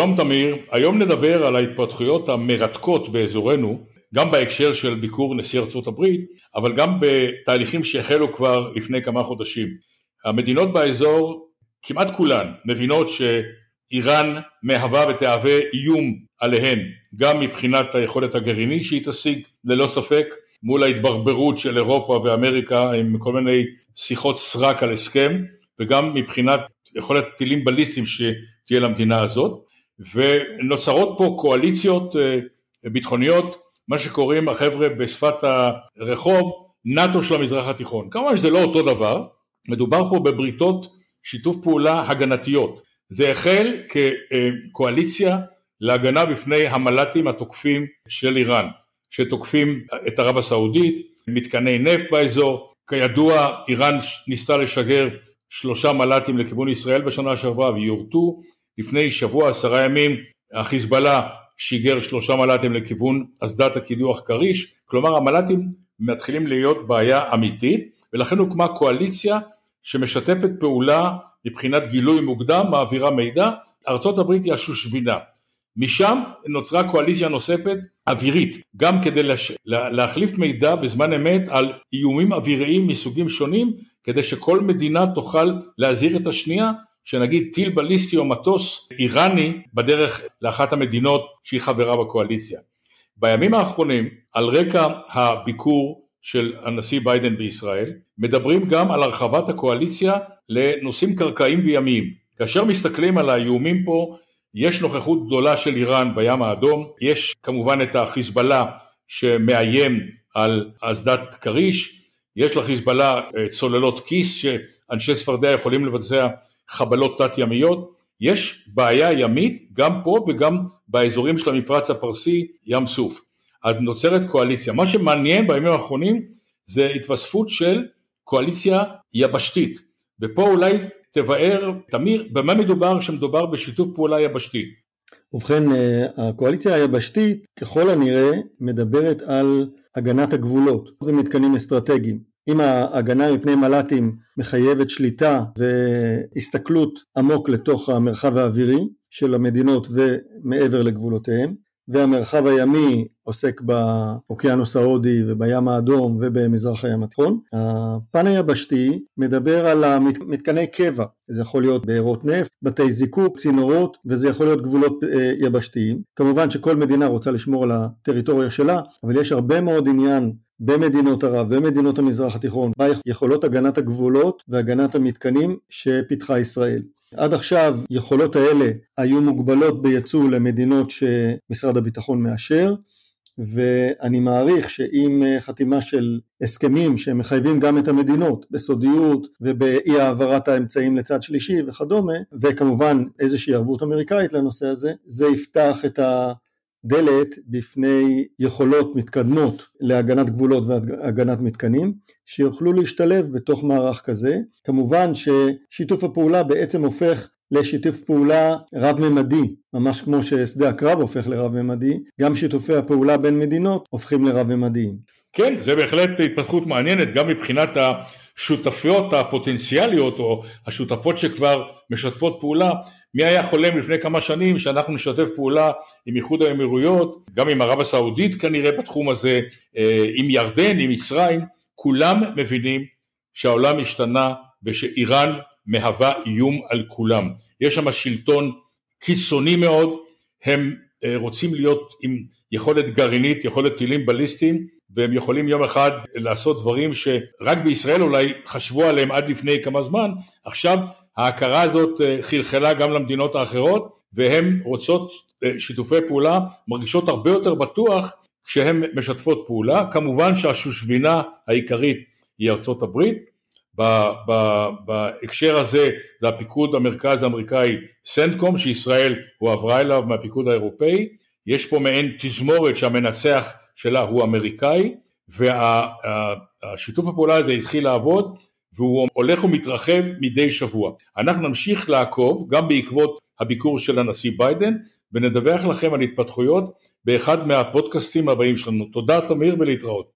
שלום תמיר, היום נדבר על ההתפתחויות המרתקות באזורנו, גם בהקשר של ביקור נשיא ארצות הברית, אבל גם בתהליכים שהחלו כבר לפני כמה חודשים. המדינות באזור, כמעט כולן, מבינות שאיראן מהווה ותהווה איום עליהן, גם מבחינת היכולת הגרעינית שהיא תשיג, ללא ספק, מול ההתברברות של אירופה ואמריקה עם כל מיני שיחות סרק על הסכם, וגם מבחינת יכולת טילים בליסטיים שתהיה למדינה הזאת. ונוצרות פה קואליציות אה, ביטחוניות, מה שקוראים החבר'ה בשפת הרחוב נאט"ו של המזרח התיכון. כמובן שזה לא אותו דבר, מדובר פה בבריתות שיתוף פעולה הגנתיות. זה החל כקואליציה להגנה בפני המל"טים התוקפים של איראן, שתוקפים את ערב הסעודית, מתקני נפט באזור, כידוע איראן ניסתה לשגר שלושה מל"טים לכיוון ישראל בשנה שעברה ויורטו, לפני שבוע עשרה ימים החיזבאללה שיגר שלושה מל"טים לכיוון אסדת הקידוח כריש, כלומר המל"טים מתחילים להיות בעיה אמיתית ולכן הוקמה קואליציה שמשתפת פעולה מבחינת גילוי מוקדם, מעבירה מידע, ארצות הברית היא השושבינה. משם נוצרה קואליציה נוספת אווירית, גם כדי לש... להחליף מידע בזמן אמת על איומים אוויריים מסוגים שונים, כדי שכל מדינה תוכל להזהיר את השנייה שנגיד טיל בליסטי או מטוס איראני בדרך לאחת המדינות שהיא חברה בקואליציה. בימים האחרונים על רקע הביקור של הנשיא ביידן בישראל מדברים גם על הרחבת הקואליציה לנושאים קרקעיים וימיים. כאשר מסתכלים על האיומים פה יש נוכחות גדולה של איראן בים האדום, יש כמובן את החיזבאללה שמאיים על אסדת כריש, יש לחיזבאללה אה, צוללות כיס שאנשי צפרדע יכולים לבצע חבלות תת ימיות, יש בעיה ימית גם פה וגם באזורים של המפרץ הפרסי ים סוף. אז נוצרת קואליציה. מה שמעניין בימים האחרונים זה התווספות של קואליציה יבשתית ופה אולי תבאר, תמיר, במה מדובר כשמדובר בשיתוף פעולה יבשתי? ובכן אה, הקואליציה היבשתית ככל הנראה מדברת על הגנת הגבולות ומתקנים אסטרטגיים אם ההגנה מפני מל"טים מחייבת שליטה והסתכלות עמוק לתוך המרחב האווירי של המדינות ומעבר לגבולותיהם והמרחב הימי עוסק באוקיינוס ההודי ובים האדום ובמזרח הים התיכון. הפן היבשתי מדבר על מתקני קבע, זה יכול להיות בארות נפט, בתי זיקוק, צינורות וזה יכול להיות גבולות אה, יבשתיים. כמובן שכל מדינה רוצה לשמור על הטריטוריה שלה, אבל יש הרבה מאוד עניין במדינות ערב ומדינות המזרח התיכון ביכולות הגנת הגבולות והגנת המתקנים שפיתחה ישראל. עד עכשיו יכולות האלה היו מוגבלות בייצוא למדינות שמשרד הביטחון מאשר ואני מעריך שעם חתימה של הסכמים שמחייבים גם את המדינות בסודיות ובאי העברת האמצעים לצד שלישי וכדומה וכמובן איזושהי ערבות אמריקאית לנושא הזה זה יפתח את ה... דלת בפני יכולות מתקדמות להגנת גבולות והגנת מתקנים שיוכלו להשתלב בתוך מערך כזה. כמובן ששיתוף הפעולה בעצם הופך לשיתוף פעולה רב-ממדי, ממש כמו ששדה הקרב הופך לרב-ממדי, גם שיתופי הפעולה בין מדינות הופכים לרב-ממדיים. כן, זה בהחלט התפתחות מעניינת גם מבחינת השותפיות הפוטנציאליות או השותפות שכבר משתפות פעולה. מי היה חולם לפני כמה שנים שאנחנו נשתף פעולה עם איחוד האמירויות, גם עם ערב הסעודית כנראה בתחום הזה, אה, עם ירדן, עם מצרים, כולם מבינים שהעולם השתנה ושאיראן מהווה איום על כולם. יש שם שלטון קיצוני מאוד, הם אה, רוצים להיות עם יכולת גרעינית, יכולת טילים בליסטיים, והם יכולים יום אחד לעשות דברים שרק בישראל אולי חשבו עליהם עד לפני כמה זמן, עכשיו ההכרה הזאת אה, חלחלה גם למדינות האחרות והן רוצות אה, שיתופי פעולה, מרגישות הרבה יותר בטוח כשהן משתפות פעולה, כמובן שהשושבינה העיקרית היא ארצות הברית, בהקשר הזה זה הפיקוד המרכז האמריקאי סנטקום שישראל הועברה אליו מהפיקוד האירופאי, יש פה מעין תזמורת שהמנצח שלה הוא אמריקאי והשיתוף הפעולה הזה התחיל לעבוד והוא הולך ומתרחב מדי שבוע. אנחנו נמשיך לעקוב גם בעקבות הביקור של הנשיא ביידן ונדווח לכם על התפתחויות באחד מהפודקאסטים הבאים שלנו. תודה תמיר ולהתראות.